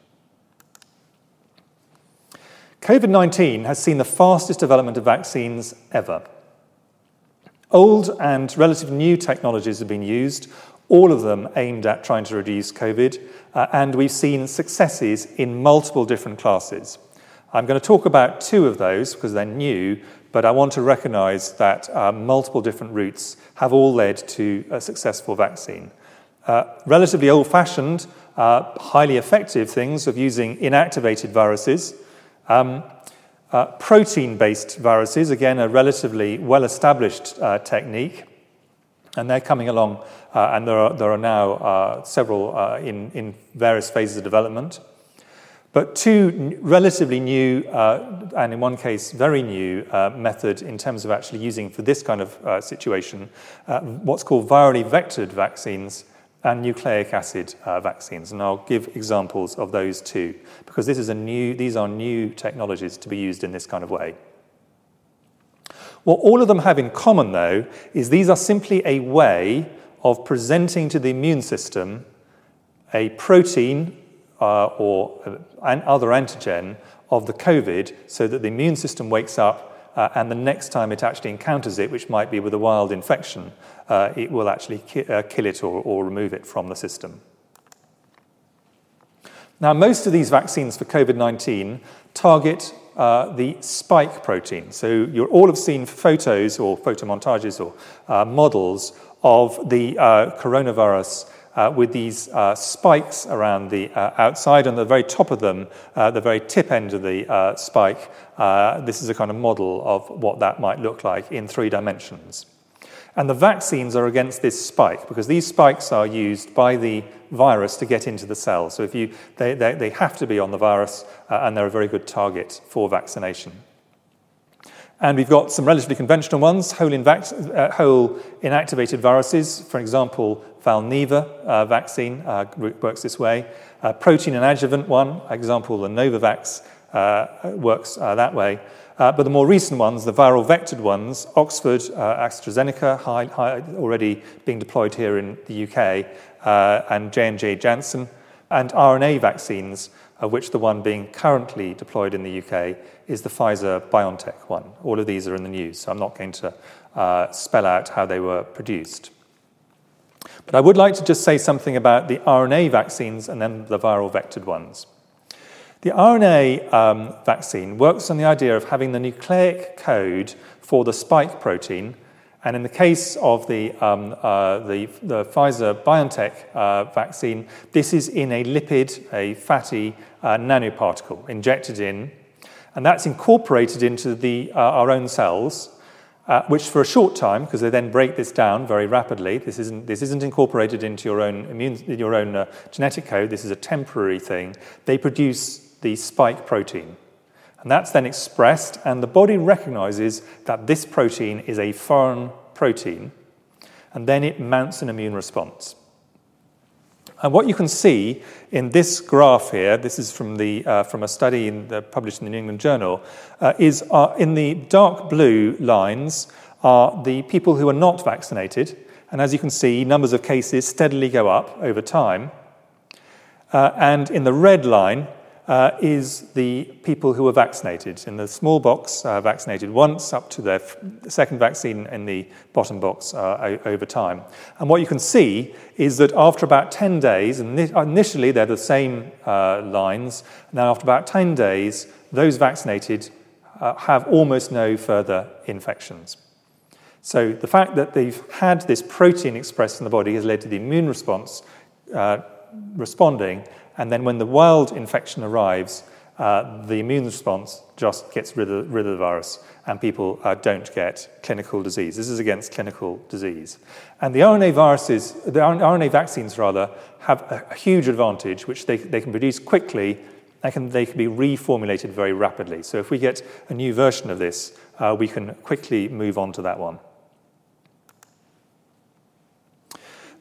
COVID 19 has seen the fastest development of vaccines ever. Old and relatively new technologies have been used, all of them aimed at trying to reduce COVID, uh, and we've seen successes in multiple different classes. I'm going to talk about two of those because they're new, but I want to recognize that uh, multiple different routes have all led to a successful vaccine. Uh, relatively old fashioned, uh, highly effective things of using inactivated viruses. Um, uh, protein based viruses, again, a relatively well established uh, technique, and they're coming along, uh, and there are, there are now several in, in various phases of development. But two relatively new, uh, and in one case, very new method in terms of actually using for this kind of situation, what's called virally vectored vaccines and nucleic acid uh, vaccines. And I'll give examples of those too, because this is a new, these are new technologies to be used in this kind of way. What all of them have in common, though, is these are simply a way of presenting to the immune system a protein uh, or an other antigen of the COVID so that the immune system wakes up uh, and the next time it actually encounters it, which might be with a wild infection, uh, it will actually ki- uh, kill it or, or remove it from the system. Now, most of these vaccines for COVID 19 target uh, the spike protein. So, you all have seen photos or photomontages or uh, models of the uh, coronavirus uh, with these uh, spikes around the uh, outside. and the very top of them, uh, the very tip end of the uh, spike, uh, this is a kind of model of what that might look like in three dimensions. And the vaccines are against this spike because these spikes are used by the virus to get into the cell. So if you, they, they, they have to be on the virus and they're a very good target for vaccination. And we've got some relatively conventional ones, whole, uh, whole inactivated viruses, for example, Valneva uh, vaccine uh, works this way. Uh, protein and adjuvant one, example, the Novavax uh, works uh, that way. but the more recent ones, the viral vectored ones, Oxford, AstraZeneca, high, high, already being deployed here in the UK, and J&J Janssen, and RNA vaccines, of which the one being currently deployed in the UK is the Pfizer BioNTech one. All of these are in the news, so I'm not going to uh, spell out how they were produced. But I would like to just say something about the RNA vaccines and then the viral vectored ones. The RNA um, vaccine works on the idea of having the nucleic code for the spike protein and in the case of the, um, uh, the, the, Pfizer BioNTech uh, vaccine, this is in a lipid, a fatty uh, nanoparticle injected in, and that's incorporated into the, uh, our own cells. Uh, which, for a short time, because they then break this down very rapidly, this isn't, this isn't incorporated into your own, immune, your own uh, genetic code, this is a temporary thing. They produce the spike protein. And that's then expressed, and the body recognizes that this protein is a foreign protein, and then it mounts an immune response. And what you can see in this graph here, this is from, the, uh, from a study in the, published in the New England Journal, uh, is uh, in the dark blue lines are the people who are not vaccinated. And as you can see, numbers of cases steadily go up over time. Uh, and in the red line uh, is the people who are vaccinated. In the small box, uh, vaccinated once, up to their f- second vaccine in the bottom box uh, over time. And what you can see is that after about 10 days, and initially they're the same uh, lines, now after about 10 days, those vaccinated uh, have almost no further infections. So the fact that they've had this protein expressed in the body has led to the immune response uh, responding and then when the wild infection arrives, uh, the immune response just gets rid of, rid of the virus and people uh, don't get clinical disease. This is against clinical disease. And the RNA viruses, the RNA vaccines rather, have a, huge advantage, which they, they can produce quickly and can, they can be reformulated very rapidly. So if we get a new version of this, uh, we can quickly move on to that one.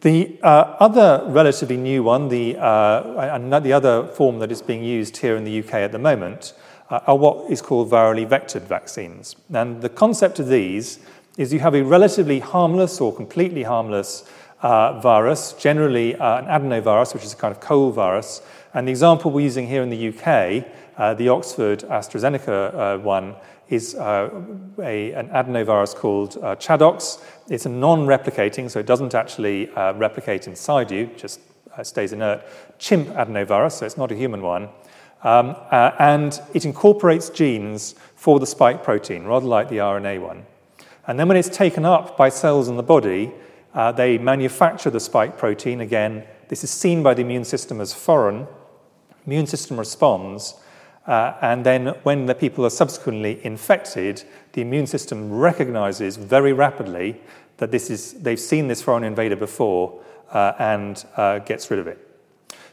The uh, other relatively new one, the, uh, the other form that is being used here in the UK at the moment, uh, are what is called virally vectored vaccines. And the concept of these is you have a relatively harmless or completely harmless uh, virus, generally uh, an adenovirus, which is a kind of cold virus. And the example we're using here in the UK, uh, the Oxford AstraZeneca one, is uh, a, an adenovirus called uh, ChAdOx. It's a non replicating, so it doesn't actually uh, replicate inside you, just uh, stays inert, chimp adenovirus, so it's not a human one. Um, uh, and it incorporates genes for the spike protein, rather like the RNA one. And then when it's taken up by cells in the body, uh, they manufacture the spike protein. Again, this is seen by the immune system as foreign. Immune system responds, uh, and then when the people are subsequently infected, the immune system recognizes very rapidly that this is, they've seen this foreign invader before uh, and uh, gets rid of it.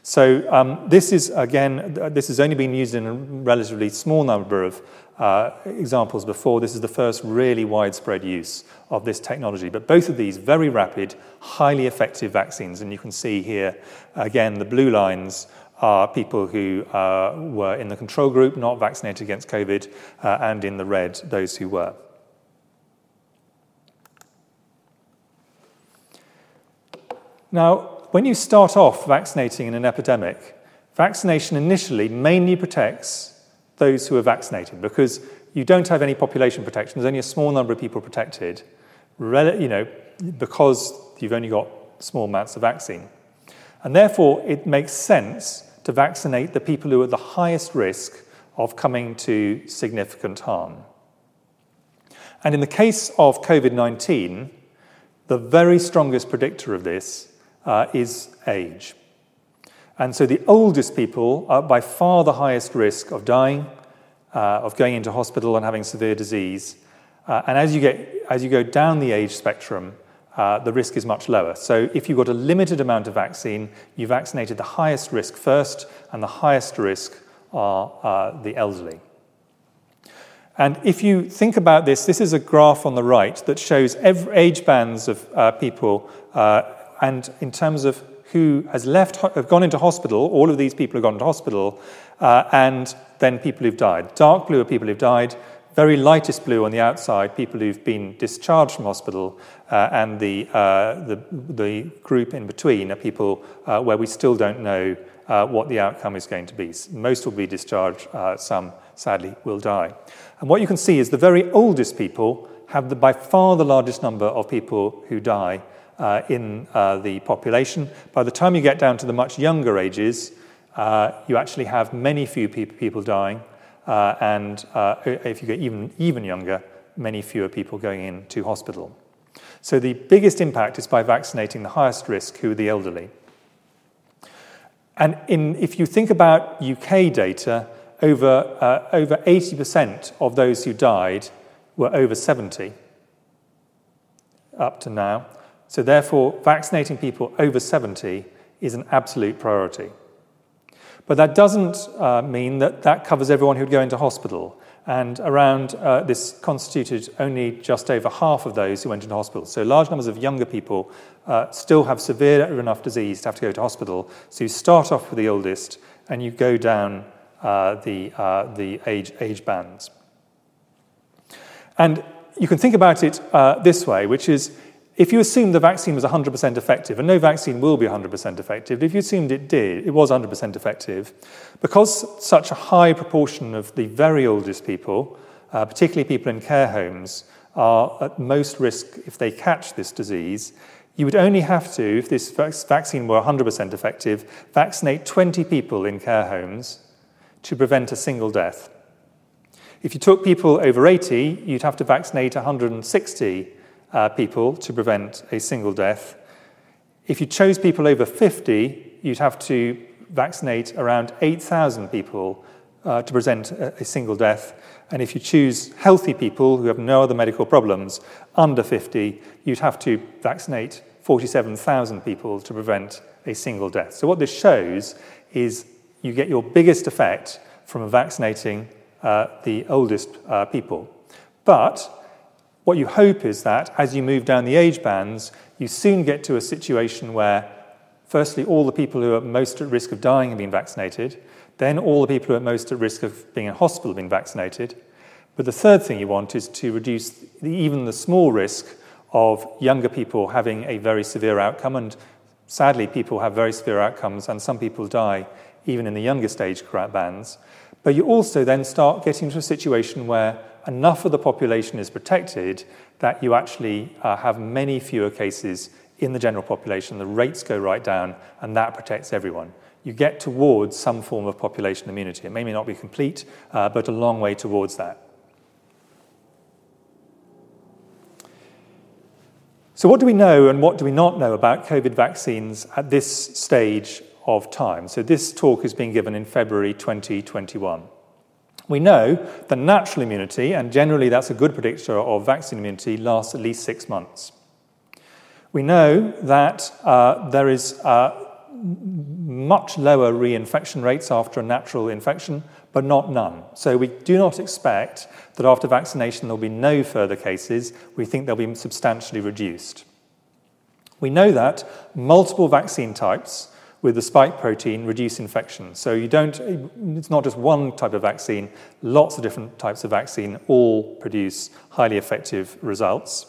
So um, this is, again, this has only been used in a relatively small number of uh, examples before. This is the first really widespread use of this technology. But both of these, very rapid, highly effective vaccines. And you can see here, again, the blue lines are people who uh, were in the control group, not vaccinated against COVID, uh, and in the red, those who were. Now, when you start off vaccinating in an epidemic, vaccination initially mainly protects those who are vaccinated because you don't have any population protection. There's only a small number of people protected, you know, because you've only got small amounts of vaccine. And therefore, it makes sense to vaccinate the people who are at the highest risk of coming to significant harm. And in the case of COVID 19, the very strongest predictor of this uh, is age. And so the oldest people are by far the highest risk of dying, uh, of going into hospital and having severe disease. Uh, and as you, get, as you go down the age spectrum, uh, the risk is much lower. So if you've got a limited amount of vaccine, you vaccinated the highest risk first, and the highest risk are uh, the elderly. And if you think about this, this is a graph on the right that shows age bands of uh, people uh, and in terms of who has left, have gone into hospital, all of these people have gone into hospital, uh, and then people who've died. Dark blue are people who've died, very lightest blue on the outside, people who've been discharged from hospital, uh, and the, uh, the, the, group in between are people uh, where we still don't know uh, what the outcome is going to be. Most will be discharged, uh, some sadly will die. And what you can see is the very oldest people have the, by far the largest number of people who die uh, in uh, the population. By the time you get down to the much younger ages, uh, you actually have many few people dying, uh, and uh, if you get even, even younger, many fewer people going into hospital. So the biggest impact is by vaccinating the highest risk, who are the elderly. And in, if you think about UK data, over, uh, over 80% of those who died were over 70 up to now. So, therefore, vaccinating people over 70 is an absolute priority. But that doesn't uh, mean that that covers everyone who'd go into hospital. And around uh, this constituted only just over half of those who went into hospital. So, large numbers of younger people uh, still have severe enough disease to have to go to hospital. So, you start off with the oldest and you go down uh, the, uh, the age, age bands. And you can think about it uh, this way, which is if you assume the vaccine was 100% effective, and no vaccine will be 100% effective, if you assumed it did, it was 100% effective, because such a high proportion of the very oldest people, uh, particularly people in care homes, are at most risk if they catch this disease, you would only have to, if this vaccine were 100% effective, vaccinate 20 people in care homes to prevent a single death. If you took people over 80, you'd have to vaccinate 160 uh, people to prevent a single death. If you chose people over 50, you'd have to vaccinate around 8,000 people uh, to prevent a, a, single death. And if you choose healthy people who have no other medical problems under 50, you'd have to vaccinate 47,000 people to prevent a single death. So, what this shows is you get your biggest effect from vaccinating uh, the oldest uh, people. But what you hope is that as you move down the age bands, you soon get to a situation where, firstly, all the people who are most at risk of dying have been vaccinated, then all the people who are most at risk of being in hospital have been vaccinated. But the third thing you want is to reduce the, even the small risk of younger people having a very severe outcome. And sadly, people have very severe outcomes, and some people die even in the youngest age bands. But you also then start getting to a situation where enough of the population is protected that you actually uh, have many fewer cases in the general population. The rates go right down, and that protects everyone. You get towards some form of population immunity. It may not be complete, uh, but a long way towards that. So, what do we know and what do we not know about COVID vaccines at this stage of time? So, this talk is being given in February 2021. We know that natural immunity, and generally that's a good predictor of vaccine immunity, lasts at least six months. We know that uh, there is uh, much lower reinfection rates after a natural infection, but not none. So we do not expect that after vaccination there'll be no further cases. We think they'll be substantially reduced. We know that multiple vaccine types with the spike protein reduce infection. So you don't, it's not just one type of vaccine, lots of different types of vaccine all produce highly effective results.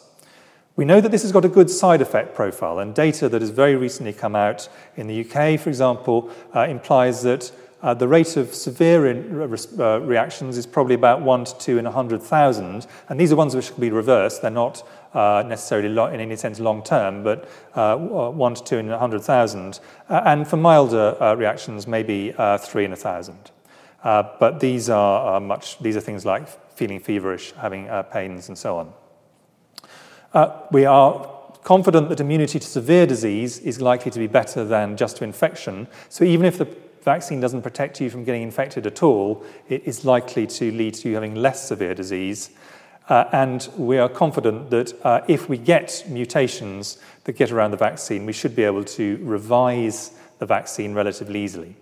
We know that this has got a good side effect profile, and data that has very recently come out in the UK, for example, uh, implies that uh, the rate of severe in, uh, reactions is probably about 1 to 2 in 100,000, and these are ones which can be reversed. They're not uh, necessarily lo- in any sense long term, but uh, 1 to 2 in 100,000. Uh, and for milder uh, reactions, maybe 3 in 1,000. but these are much, these are things like feeling feverish, having pains, and so on. we are confident that immunity to severe disease is likely to be better than just to infection. So even if the vaccine doesn't protect you from getting infected at all, it is likely to lead to you having less severe disease. Uh, and we are confident that uh, if we get mutations that get around the vaccine, we should be able to revise the vaccine relatively easily.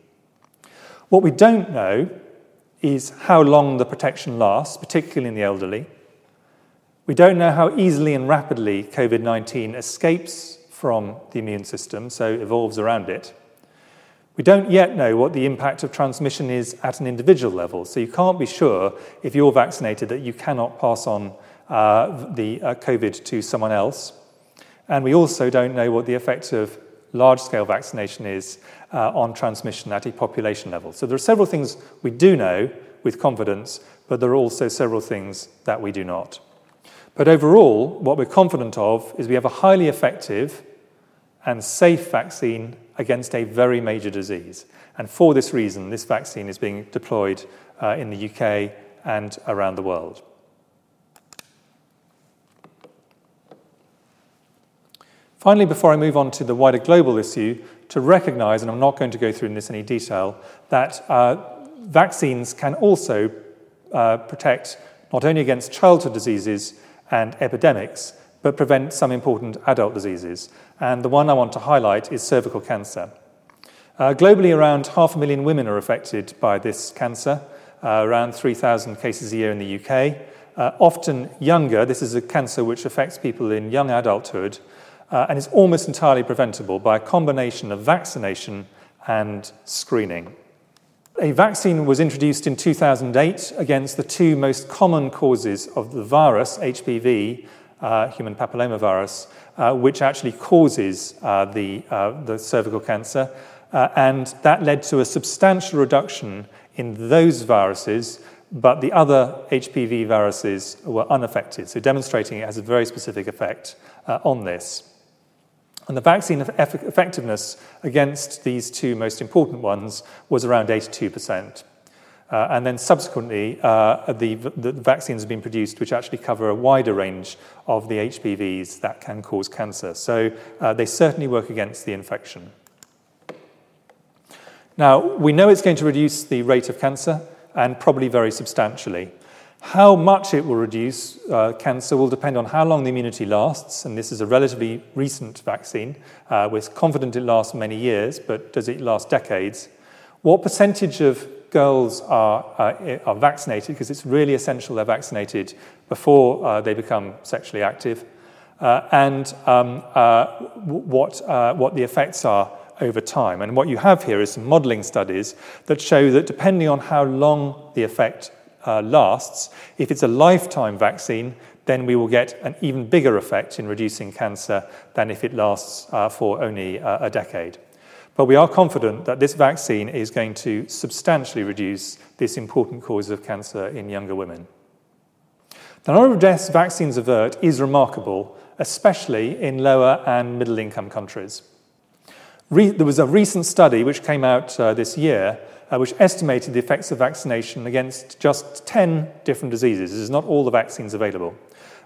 What we don't know is how long the protection lasts, particularly in the elderly. We don't know how easily and rapidly COVID 19 escapes from the immune system, so evolves around it. We don't yet know what the impact of transmission is at an individual level, so you can't be sure if you're vaccinated that you cannot pass on uh, the uh, COVID to someone else. And we also don't know what the effect of large scale vaccination is uh, on transmission at a population level. So there are several things we do know with confidence, but there are also several things that we do not. But overall, what we're confident of is we have a highly effective and safe vaccine against a very major disease. And for this reason, this vaccine is being deployed uh, in the UK and around the world. Finally, before I move on to the wider global issue, to recognize, and I'm not going to go through in this any detail, that uh, vaccines can also uh, protect not only against childhood diseases and epidemics, but prevent some important adult diseases. And the one I want to highlight is cervical cancer. Uh, globally, around half a million women are affected by this cancer, uh, around 3,000 cases a year in the UK. Uh, often younger, this is a cancer which affects people in young adulthood uh, and is almost entirely preventable by a combination of vaccination and screening. A vaccine was introduced in 2008 against the two most common causes of the virus, HPV, uh, human papillomavirus, uh, which actually causes uh, the, uh, the cervical cancer. Uh, and that led to a substantial reduction in those viruses, but the other HPV viruses were unaffected, so demonstrating it has a very specific effect on this. And the vaccine effectiveness against these two most important ones was around 82%. Uh, and then subsequently, uh, the, the, vaccines have been produced which actually cover a wider range of the HPVs that can cause cancer. So uh, they certainly work against the infection. Now, we know it's going to reduce the rate of cancer and probably very substantially. How much it will reduce uh, cancer will depend on how long the immunity lasts, and this is a relatively recent vaccine. Uh, we're confident it lasts many years, but does it last decades? What percentage of girls are, uh, are vaccinated, because it's really essential they're vaccinated before uh, they become sexually active, uh, and um, uh, what, uh, what the effects are over time. And what you have here is some modeling studies that show that depending on how long the effect uh, lasts, if it's a lifetime vaccine, then we will get an even bigger effect in reducing cancer than if it lasts for only a decade. But we are confident that this vaccine is going to substantially reduce this important cause of cancer in younger women. The number of deaths vaccines avert is remarkable, especially in lower and middle income countries. Re- there was a recent study which came out uh, this year uh, which estimated the effects of vaccination against just 10 different diseases. This is not all the vaccines available.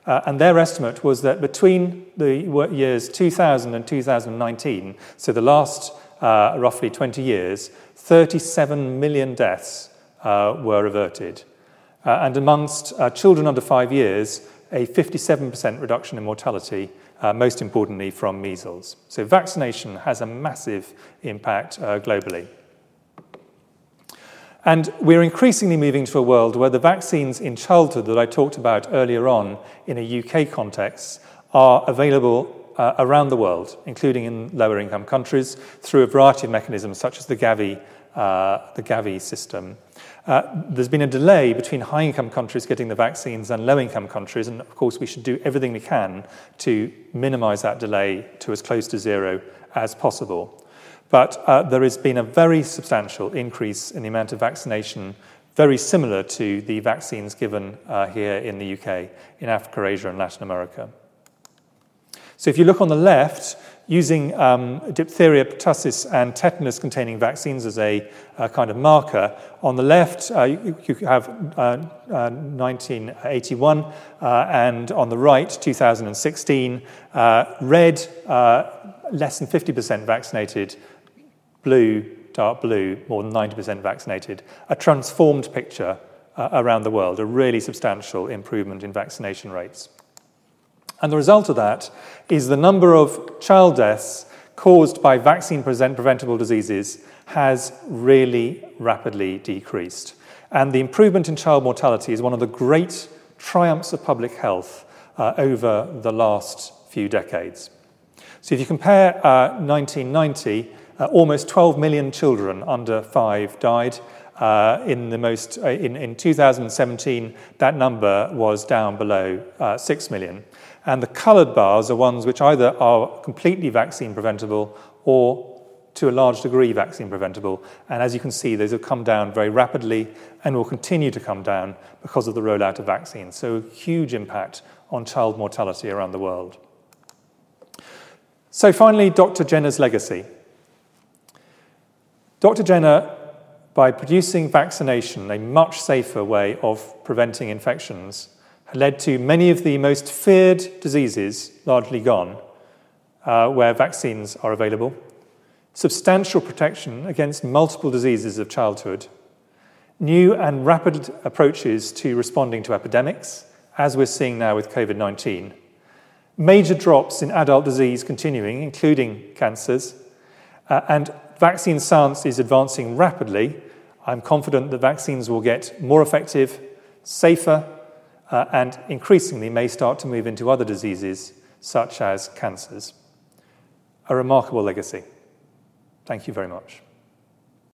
Uh, and their estimate was that between the years 2000 and 2019, so the last uh, roughly 20 years, 37 million deaths uh, were averted. Uh, and amongst uh, children under five years, a 57% reduction in mortality, uh, most importantly from measles. So vaccination has a massive impact globally. And we're increasingly moving to a world where the vaccines in childhood that I talked about earlier on in a UK context are available uh, around the world, including in lower income countries, through a variety of mechanisms such as the Gavi, uh, the Gavi system. Uh, there's been a delay between high income countries getting the vaccines and low income countries, and of course, we should do everything we can to minimize that delay to as close to zero as possible. But uh, there has been a very substantial increase in the amount of vaccination, very similar to the vaccines given uh, here in the UK, in Africa, Asia, and Latin America. So if you look on the left, using um, diphtheria, pertussis, and tetanus containing vaccines as a, a kind of marker. On the left, uh, you, you, have uh, uh, 1981, uh, and on the right, 2016. Uh, red, uh, less than 50% vaccinated, blue, dark blue, more than 90% vaccinated, a transformed picture uh, around the world, a really substantial improvement in vaccination rates. And the result of that is the number of child deaths caused by vaccine preventable diseases has really rapidly decreased. And the improvement in child mortality is one of the great triumphs of public health uh, over the last few decades. So if you compare uh, 1990 uh, almost 12 million children under five died. Uh, in, the most, uh, in, in 2017, that number was down below uh, 6 million. And the coloured bars are ones which either are completely vaccine preventable or to a large degree vaccine preventable. And as you can see, those have come down very rapidly and will continue to come down because of the rollout of vaccines. So, a huge impact on child mortality around the world. So, finally, Dr. Jenner's legacy. Dr. Jenner, by producing vaccination, a much safer way of preventing infections, led to many of the most feared diseases largely gone, uh, where vaccines are available, substantial protection against multiple diseases of childhood, new and rapid approaches to responding to epidemics, as we're seeing now with COVID 19, major drops in adult disease continuing, including cancers, uh, and vaccine science is advancing rapidly. I'm confident that vaccines will get more effective, safer, uh, and increasingly may start to move into other diseases such as cancers. A remarkable legacy. Thank you very much.